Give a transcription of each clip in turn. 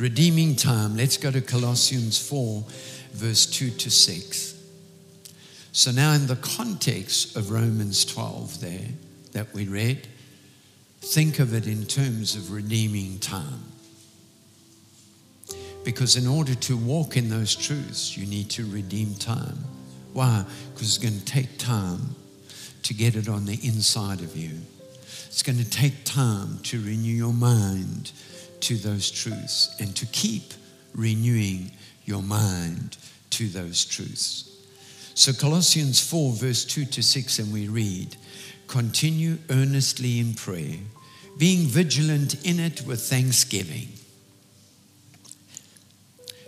Redeeming time. Let's go to Colossians 4, verse 2 to 6. So, now in the context of Romans 12, there that we read, think of it in terms of redeeming time. Because in order to walk in those truths, you need to redeem time. Why? Because it's going to take time to get it on the inside of you. It's going to take time to renew your mind to those truths and to keep renewing your mind to those truths. So, Colossians 4, verse 2 to 6, and we read, Continue earnestly in prayer, being vigilant in it with thanksgiving.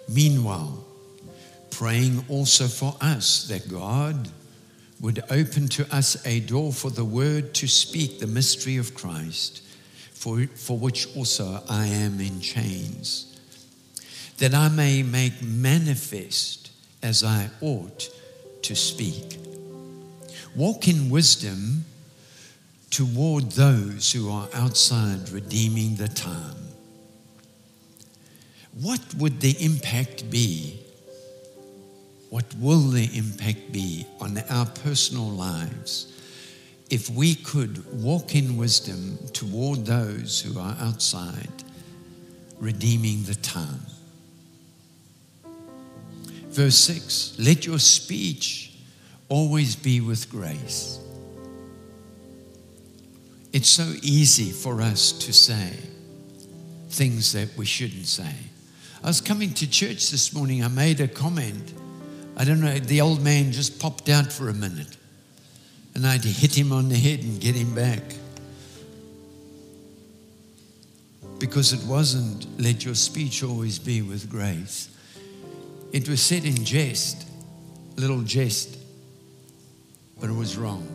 Meanwhile, praying also for us that God would open to us a door for the word to speak the mystery of Christ, for, for which also I am in chains, that I may make manifest as I ought to speak. Walk in wisdom toward those who are outside, redeeming the time. What would the impact be? What will the impact be on our personal lives if we could walk in wisdom toward those who are outside, redeeming the time? Verse 6 Let your speech always be with grace. It's so easy for us to say things that we shouldn't say. I was coming to church this morning, I made a comment. I don't know, the old man just popped out for a minute. And I'd hit him on the head and get him back. Because it wasn't, let your speech always be with grace. It was said in jest, little jest, but it was wrong.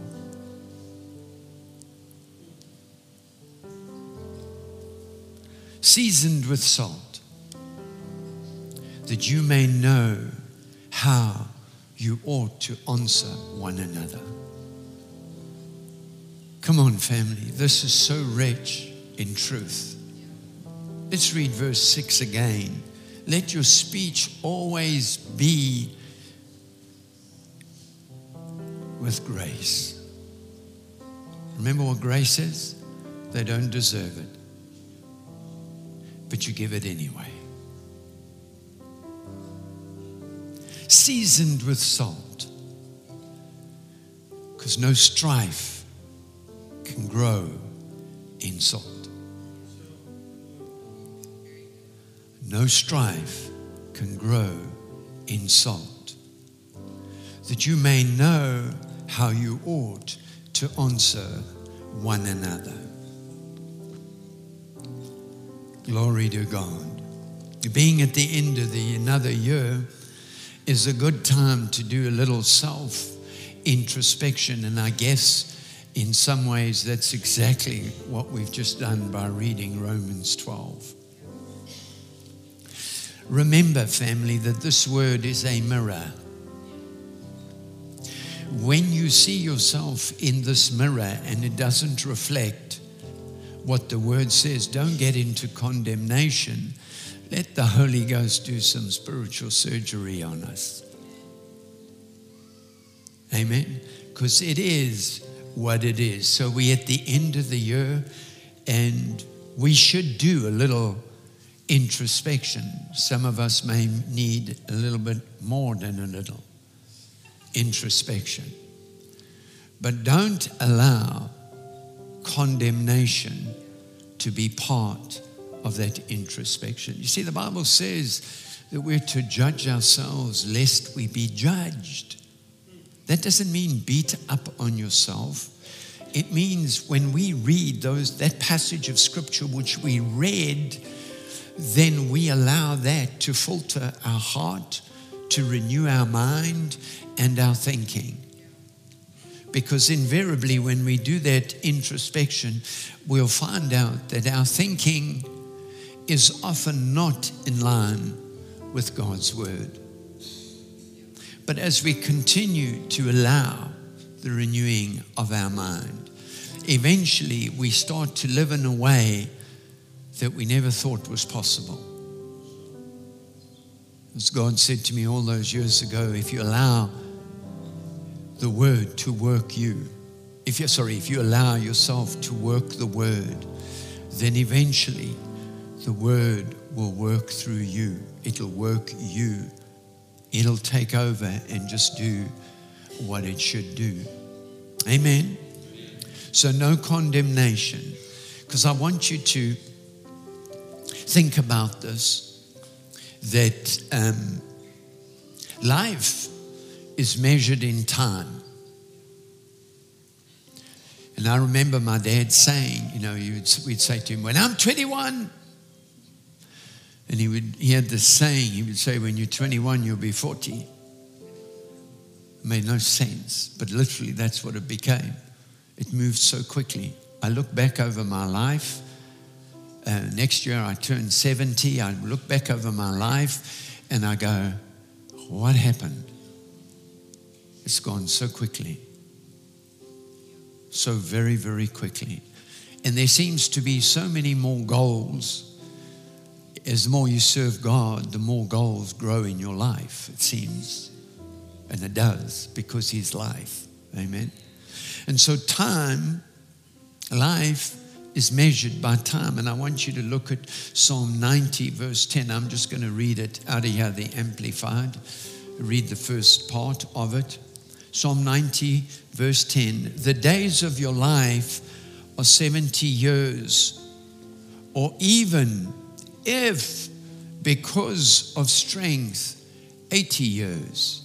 Seasoned with salt, that you may know how you ought to answer one another. Come on, family, this is so rich in truth. Let's read verse 6 again. Let your speech always be with grace. Remember what grace is? They don't deserve it, but you give it anyway. Seasoned with salt, because no strife can grow in salt. No strife can grow in salt, that you may know how you ought to answer one another. Glory to God. Being at the end of the another year is a good time to do a little self introspection, and I guess in some ways that's exactly what we've just done by reading Romans 12. Remember, family, that this word is a mirror. When you see yourself in this mirror and it doesn't reflect what the word says, don't get into condemnation. Let the Holy Ghost do some spiritual surgery on us. Amen. Because it is what it is. So we're at the end of the year and we should do a little introspection. Some of us may need a little bit more than a little introspection. But don't allow condemnation to be part of that introspection. You see, the Bible says that we're to judge ourselves lest we be judged. That doesn't mean beat up on yourself. It means when we read those that passage of scripture which we read, then we allow that to filter our heart, to renew our mind and our thinking. Because invariably, when we do that introspection, we'll find out that our thinking is often not in line with God's word. But as we continue to allow the renewing of our mind, eventually we start to live in a way that we never thought was possible. As God said to me all those years ago, if you allow the word to work you, if you're sorry, if you allow yourself to work the word, then eventually the word will work through you. It'll work you. It'll take over and just do what it should do. Amen. So, no condemnation. Because I want you to think about this that um, life is measured in time. And I remember my dad saying, you know, would, we'd say to him, when I'm 21, and he, would, he had this saying, he would say, when you're 21, you'll be 40. It made no sense, but literally that's what it became. It moved so quickly. I look back over my life. Uh, next year I turn 70. I look back over my life and I go, what happened? It's gone so quickly. So very, very quickly. And there seems to be so many more goals. As the more you serve God, the more goals grow in your life, it seems. And it does because He's life. Amen. And so, time, life, is measured by time. And I want you to look at Psalm 90, verse 10. I'm just going to read it out of here, the Amplified. Read the first part of it. Psalm 90, verse 10. The days of your life are 70 years, or even if, because of strength, 80 years.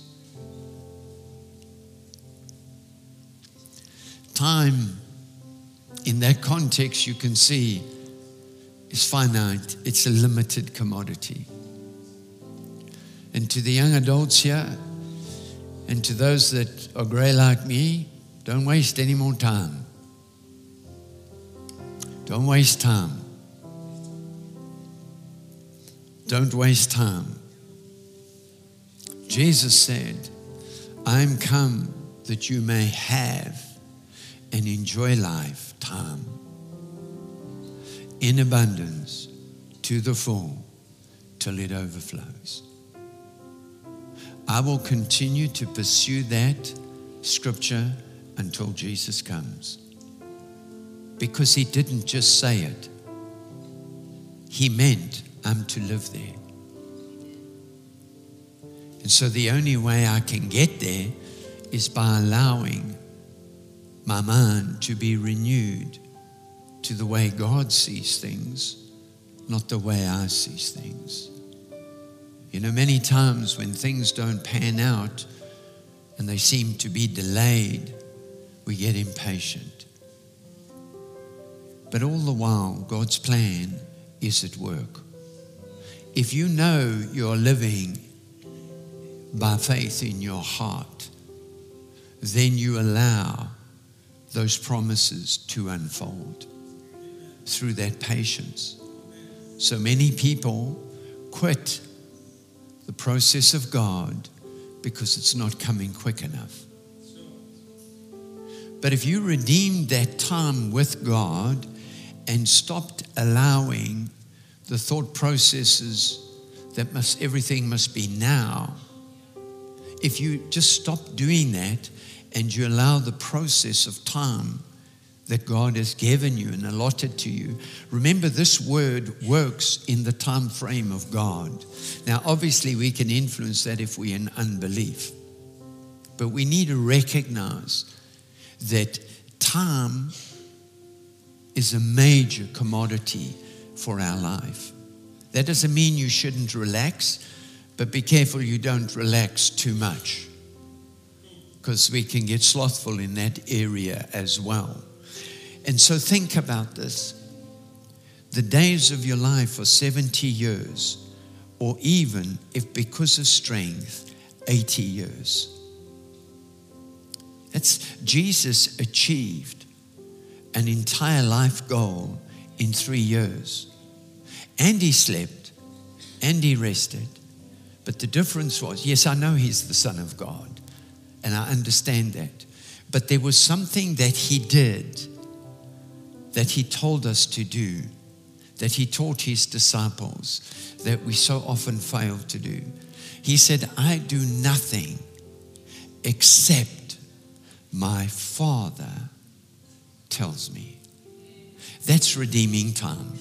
Time, in that context, you can see, is finite, it's a limited commodity. And to the young adults here, and to those that are grey like me, don't waste any more time. Don't waste time. Don't waste time. Jesus said, I'm come that you may have and enjoy life time in abundance to the full till it overflows. I will continue to pursue that scripture until Jesus comes. Because he didn't just say it, he meant I'm to live there. And so the only way I can get there is by allowing my mind to be renewed to the way God sees things, not the way I see things. You know, many times when things don't pan out and they seem to be delayed, we get impatient. But all the while, God's plan is at work. If you know you're living by faith in your heart, then you allow those promises to unfold through that patience. So many people quit the process of God because it's not coming quick enough. But if you redeemed that time with God and stopped allowing the thought processes that must everything must be now, if you just stop doing that and you allow the process of time that God has given you and allotted to you. Remember, this word works in the time frame of God. Now, obviously, we can influence that if we're in unbelief, but we need to recognize that time is a major commodity for our life. That doesn't mean you shouldn't relax, but be careful you don't relax too much because we can get slothful in that area as well. And so think about this. The days of your life are 70 years, or even if because of strength, 80 years. That's Jesus achieved an entire life goal in three years. And he slept and he rested. But the difference was yes, I know he's the Son of God, and I understand that. But there was something that he did that he told us to do, that he taught his disciples, that we so often fail to do. He said, I do nothing except my Father tells me. That's redeeming time.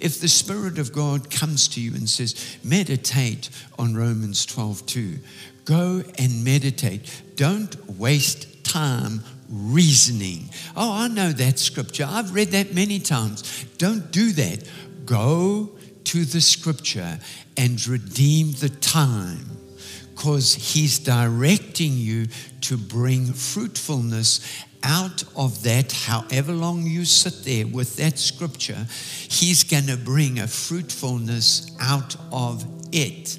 If the Spirit of God comes to you and says, meditate on Romans 12 2, go and meditate. Don't waste time reasoning. Oh, I know that scripture. I've read that many times. Don't do that. Go to the scripture and redeem the time because he's directing you to bring fruitfulness out of that, however long you sit there with that scripture, he's going to bring a fruitfulness out of it.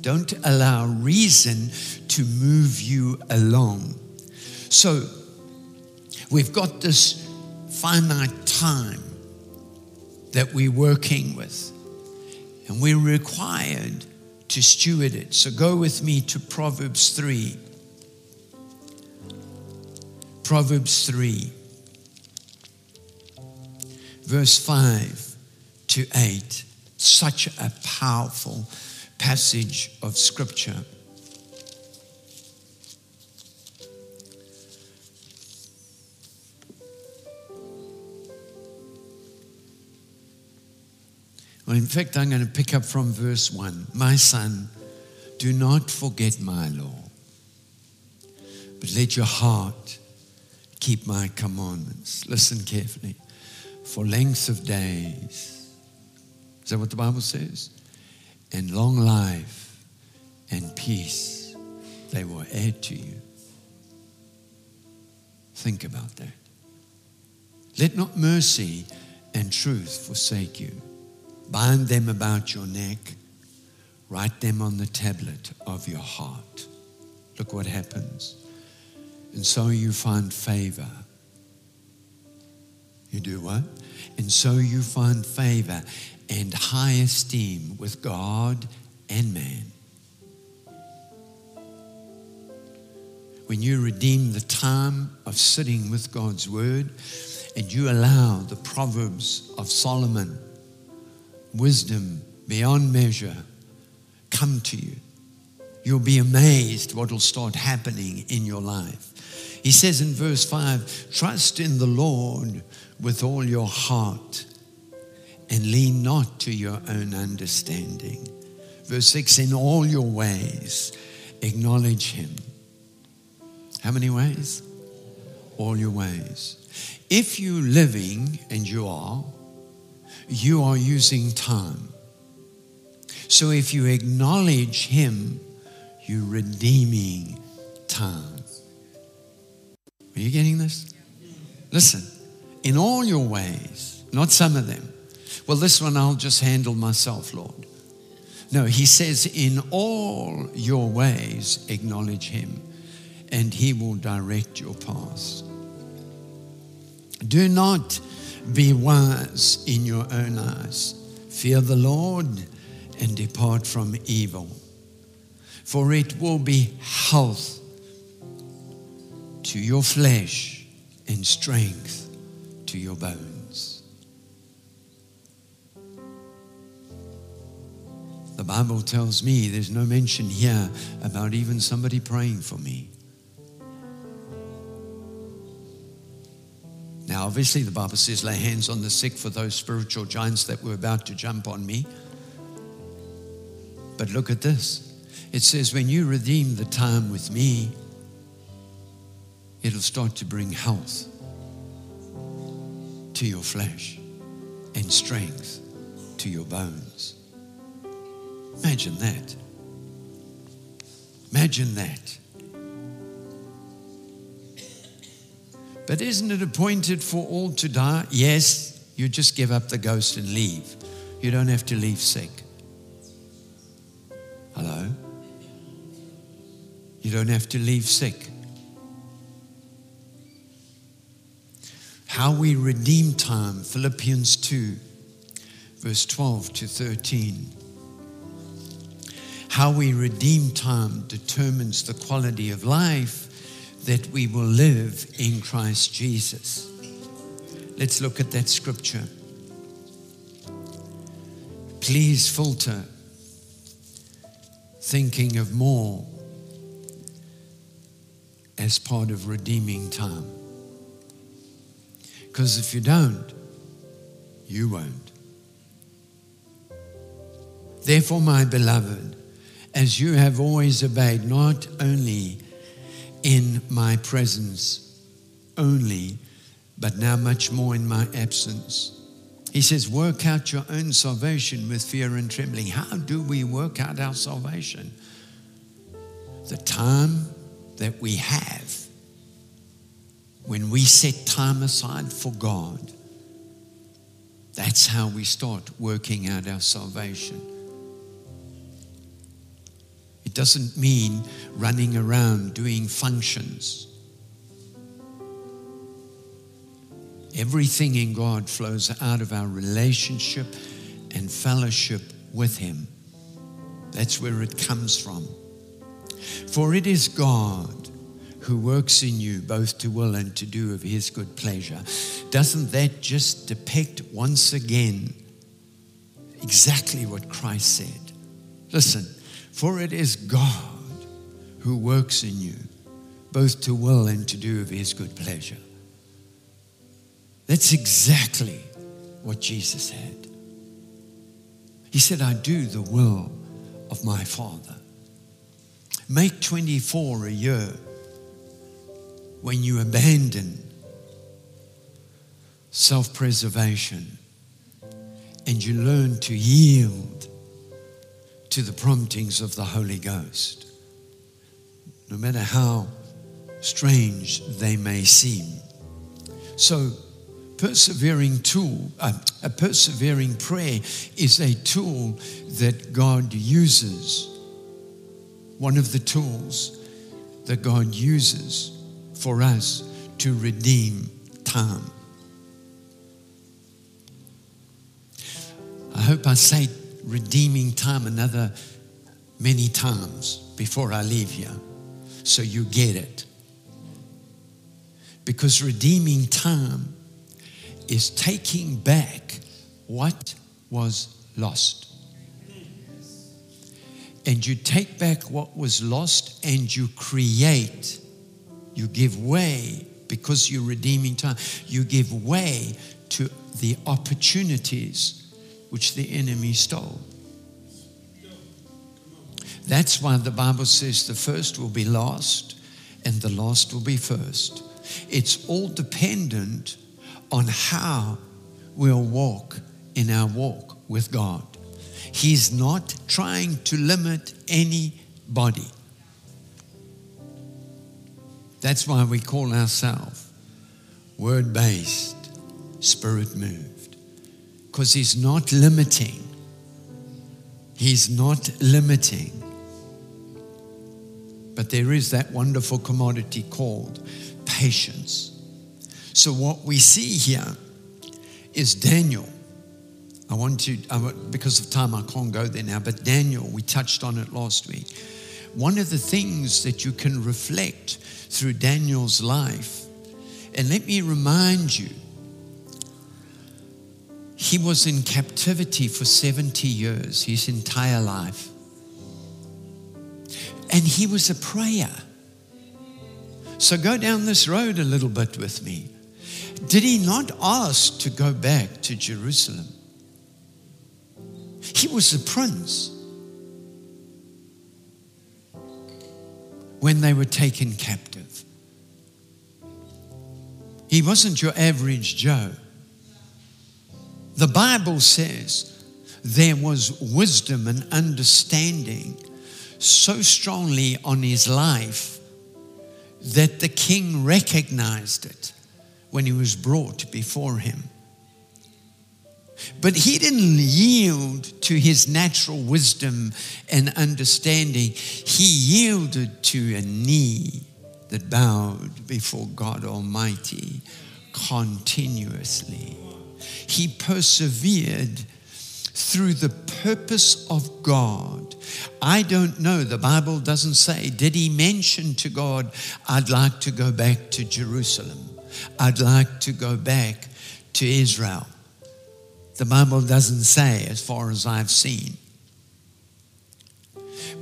Don't allow reason to move you along. So, we've got this finite time that we're working with, and we're required to steward it. So, go with me to Proverbs 3. Proverbs 3, verse 5 to 8. Such a powerful passage of scripture. Well, in fact, I'm going to pick up from verse 1. My son, do not forget my law, but let your heart keep my commandments. Listen carefully. For length of days. Is that what the Bible says? And long life and peace they will add to you. Think about that. Let not mercy and truth forsake you. Bind them about your neck, write them on the tablet of your heart. Look what happens. And so you find favor. You do what? And so you find favor and high esteem with God and man. When you redeem the time of sitting with God's word and you allow the Proverbs of Solomon, wisdom beyond measure, come to you, you'll be amazed what will start happening in your life. He says in verse 5 Trust in the Lord with all your heart and lean not to your own understanding. Verse 6 In all your ways, acknowledge him. How many ways? All your ways. If you're living, and you are, you are using time. So if you acknowledge him, you're redeeming time. Are you getting this? Listen, in all your ways, not some of them. Well, this one I'll just handle myself, Lord. No, he says, in all your ways, acknowledge him, and he will direct your paths. Do not be wise in your own eyes. Fear the Lord and depart from evil, for it will be health to your flesh and strength to your bones. The Bible tells me there's no mention here about even somebody praying for me. Now, obviously, the Bible says, lay hands on the sick for those spiritual giants that were about to jump on me. But look at this. It says, when you redeem the time with me, it'll start to bring health to your flesh and strength to your bones. Imagine that. Imagine that. But isn't it appointed for all to die? Yes, you just give up the ghost and leave. You don't have to leave sick. Hello? You don't have to leave sick. How we redeem time, Philippians 2, verse 12 to 13. How we redeem time determines the quality of life that we will live in Christ Jesus. Let's look at that scripture. Please filter thinking of more as part of redeeming time. Because if you don't, you won't. Therefore, my beloved, as you have always obeyed, not only in my presence only, but now much more in my absence. He says, Work out your own salvation with fear and trembling. How do we work out our salvation? The time that we have when we set time aside for God. That's how we start working out our salvation. It doesn't mean running around doing functions. Everything in God flows out of our relationship and fellowship with Him. That's where it comes from. For it is God who works in you both to will and to do of His good pleasure. Doesn't that just depict once again exactly what Christ said? Listen, for it is God who works in you both to will and to do of His good pleasure. That's exactly what Jesus had. He said, I do the will of my Father. Make 24 a year when you abandon self preservation and you learn to yield to the promptings of the Holy Ghost, no matter how strange they may seem. So, persevering tool, uh, a persevering prayer is a tool that God uses. One of the tools that God uses for us to redeem time. I hope I say redeeming time another many times before I leave here so you get it. Because redeeming time is taking back what was lost. And you take back what was lost and you create, you give way because you're redeeming time, you give way to the opportunities which the enemy stole. That's why the Bible says the first will be last and the last will be first. It's all dependent on how we'll walk in our walk with God. He's not trying to limit anybody. That's why we call ourselves word based, spirit moved. Because He's not limiting. He's not limiting. But there is that wonderful commodity called patience. So, what we see here is Daniel. I want to, because of time, I can't go there now, but Daniel, we touched on it last week. One of the things that you can reflect through Daniel's life, and let me remind you, he was in captivity for 70 years, his entire life. And he was a prayer. So go down this road a little bit with me. Did he not ask to go back to Jerusalem? He was a prince when they were taken captive. He wasn't your average Joe. The Bible says there was wisdom and understanding so strongly on his life that the king recognized it when he was brought before him. But he didn't yield to his natural wisdom and understanding. He yielded to a knee that bowed before God Almighty continuously. He persevered through the purpose of God. I don't know, the Bible doesn't say. Did he mention to God, I'd like to go back to Jerusalem? I'd like to go back to Israel. The Bible doesn't say, as far as I've seen.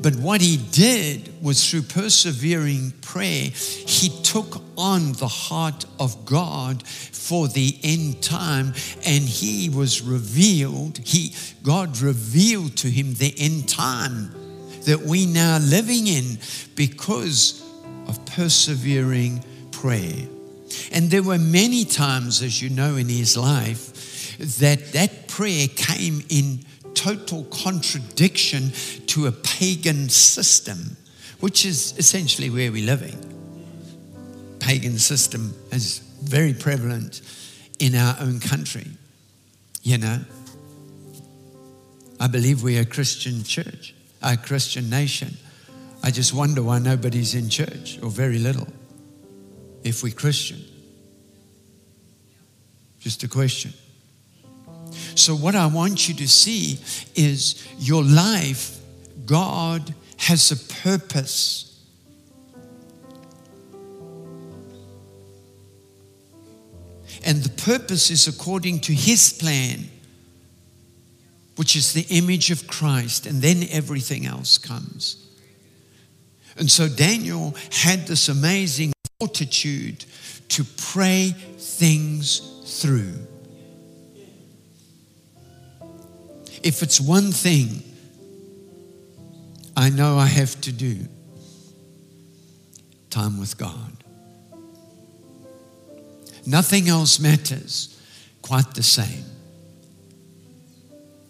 But what he did was through persevering prayer, he took on the heart of God for the end time and he was revealed, he God revealed to him the end time that we now living in because of persevering prayer. And there were many times, as you know, in his life, that that prayer came in total contradiction to a pagan system, which is essentially where we're living. Pagan system is very prevalent in our own country. You know, I believe we're a Christian church, a Christian nation. I just wonder why nobody's in church or very little if we're Christian. Just a question. So, what I want you to see is your life, God has a purpose. And the purpose is according to His plan, which is the image of Christ, and then everything else comes. And so Daniel had this amazing fortitude to pray things through. If it's one thing I know I have to do, time with God. Nothing else matters quite the same.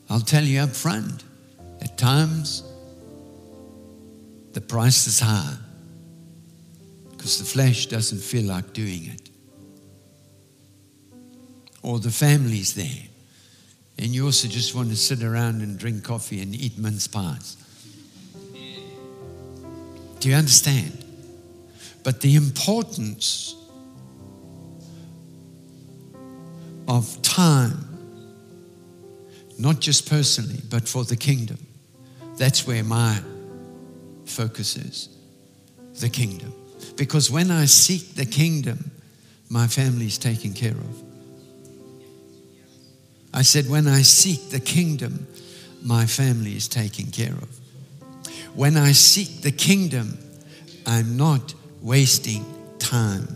I'll tell you up front, at times the price is high because the flesh doesn't feel like doing it. Or the family's there and you also just want to sit around and drink coffee and eat mince pies. Do you understand? But the importance of time, not just personally, but for the kingdom, that's where my focus is the kingdom. Because when I seek the kingdom, my family is taken care of. I said, when I seek the kingdom, my family is taken care of. When I seek the kingdom, I'm not wasting time.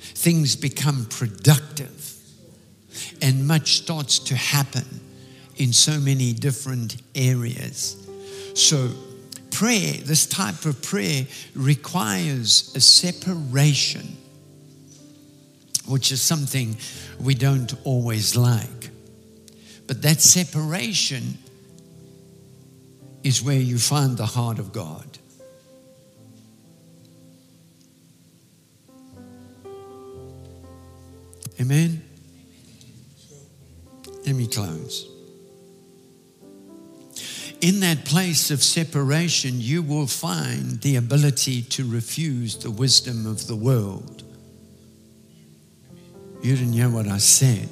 Things become productive, and much starts to happen in so many different areas. So, prayer, this type of prayer, requires a separation, which is something we don't always like. But that separation is where you find the heart of God. Amen? Let me close. In that place of separation, you will find the ability to refuse the wisdom of the world. You didn't hear what I said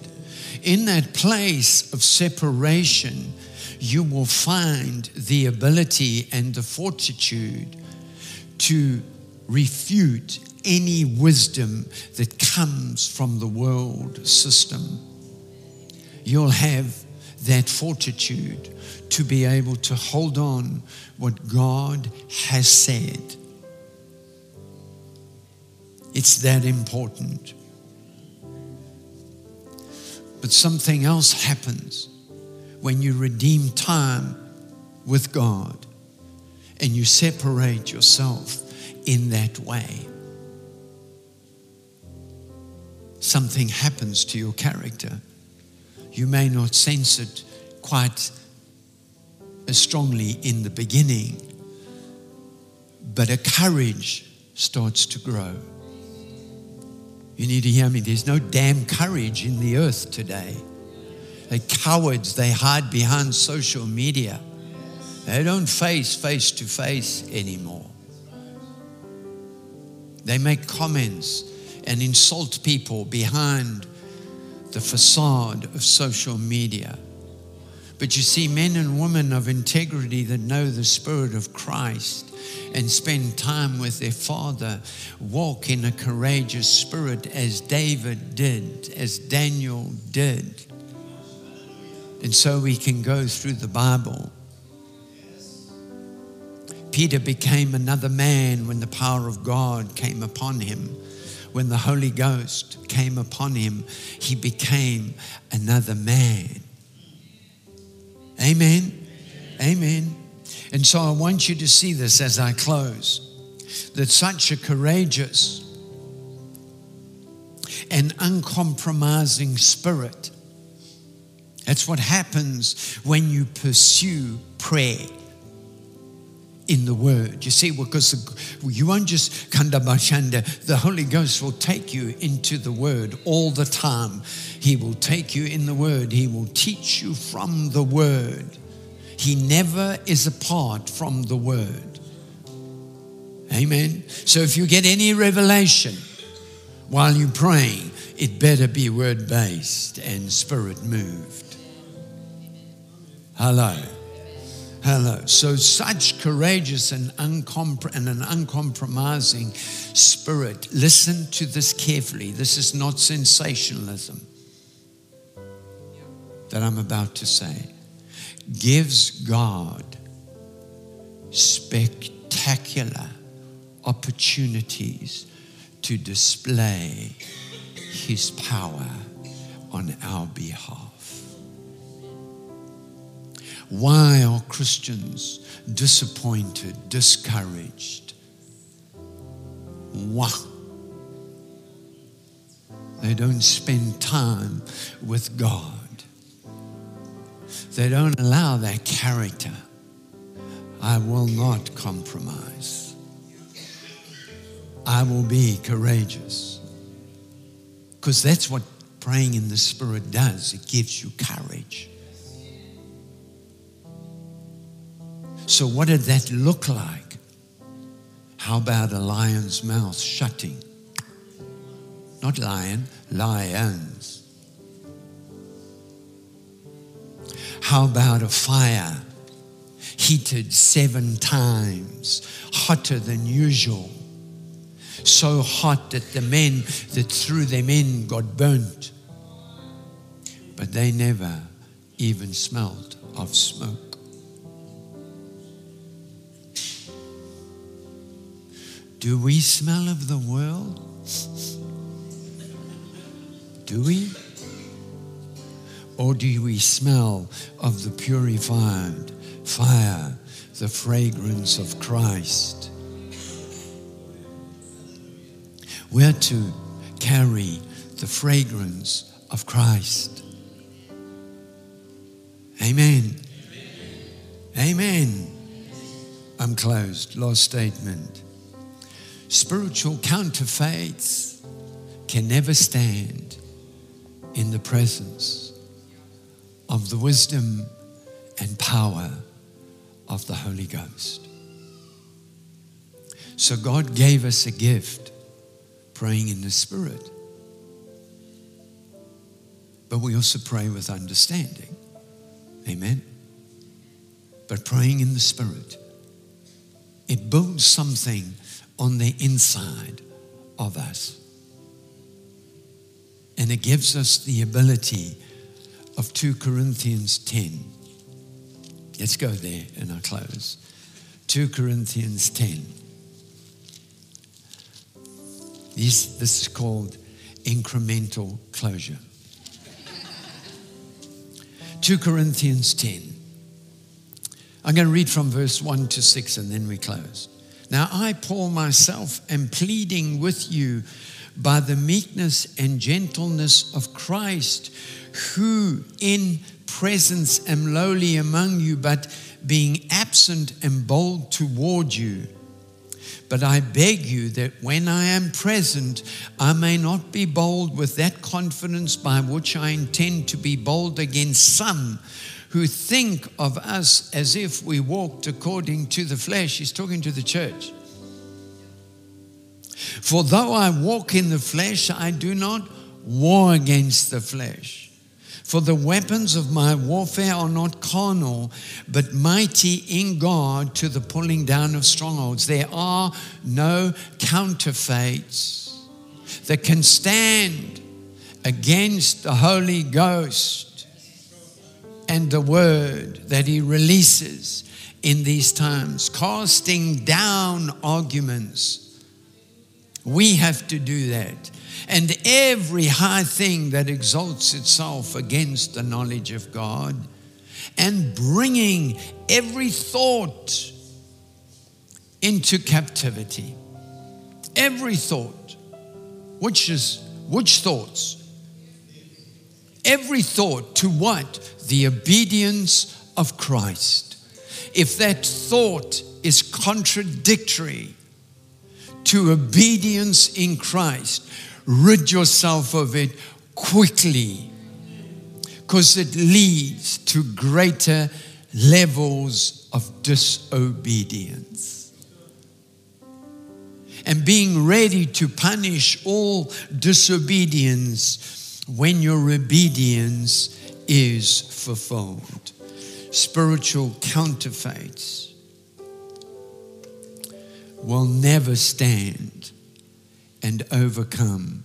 in that place of separation, you will find the ability and the fortitude to refute any wisdom that comes from the world system. You'll have that fortitude to be able to hold on what God has said. It's that important. But something else happens when you redeem time with God and you separate yourself in that way. Something happens to your character. You may not sense it quite as strongly in the beginning, but a courage starts to grow. You need to hear me. There's no damn courage in the earth today. They're cowards. They hide behind social media. They don't face face to face anymore. They make comments and insult people behind the facade of social media. But you see, men and women of integrity that know the Spirit of Christ and spend time with their Father, walk in a courageous spirit as David did, as Daniel did. And so we can go through the Bible Peter became another man when the power of God came upon him. When the Holy Ghost came upon him, he became another man. Amen. Amen. And so I want you to see this as I close that such a courageous and uncompromising spirit. That's what happens when you pursue prayer in the Word. You see, because you won't just kanda bashanda, the Holy Ghost will take you into the Word all the time. He will take you in the Word, He will teach you from the Word. He never is apart from the Word. Amen. So if you get any revelation while you're praying, it better be word based and spirit moved. Hello. Hello. So, such courageous and, uncompr- and an uncompromising spirit. Listen to this carefully. This is not sensationalism that I'm about to say. Gives God spectacular opportunities to display His power on our behalf. Why are Christians disappointed, discouraged? Why? They don't spend time with God. They don't allow their character. I will not compromise. I will be courageous. Because that's what praying in the Spirit does it gives you courage. So, what did that look like? How about a lion's mouth shutting? Not lion, lions. How about a fire heated seven times, hotter than usual? So hot that the men that threw them in got burnt. But they never even smelled of smoke. Do we smell of the world? Do we? Or do we smell of the purified fire, the fragrance of Christ? We're to carry the fragrance of Christ. Amen. Amen. I'm closed. Last statement. Spiritual counterfeits can never stand in the presence of the wisdom and power of the Holy Ghost. So God gave us a gift, praying in the Spirit. But we also pray with understanding. Amen. But praying in the Spirit, it builds something on the inside of us. And it gives us the ability of 2 Corinthians 10. Let's go there and I'll close. 2 Corinthians 10. This, this is called incremental closure. 2 Corinthians 10. I'm going to read from verse 1 to 6 and then we close. Now, I, Paul, myself, am pleading with you by the meekness and gentleness of Christ, who in presence am lowly among you, but being absent am bold toward you. But I beg you that when I am present, I may not be bold with that confidence by which I intend to be bold against some who think of us as if we walked according to the flesh. He's talking to the church. For though I walk in the flesh, I do not war against the flesh. For the weapons of my warfare are not carnal, but mighty in God to the pulling down of strongholds. There are no counterfeits that can stand against the Holy Ghost and the word that he releases in these times, casting down arguments. We have to do that. And every high thing that exalts itself against the knowledge of God, and bringing every thought into captivity. Every thought. Which is which thoughts? Every thought to what? The obedience of Christ. If that thought is contradictory to obedience in Christ, rid yourself of it quickly because it leads to greater levels of disobedience. And being ready to punish all disobedience when your obedience is fulfilled. Spiritual counterfeits will never stand and overcome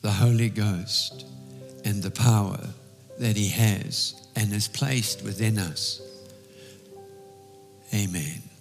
the Holy Ghost and the power that He has and has placed within us. Amen.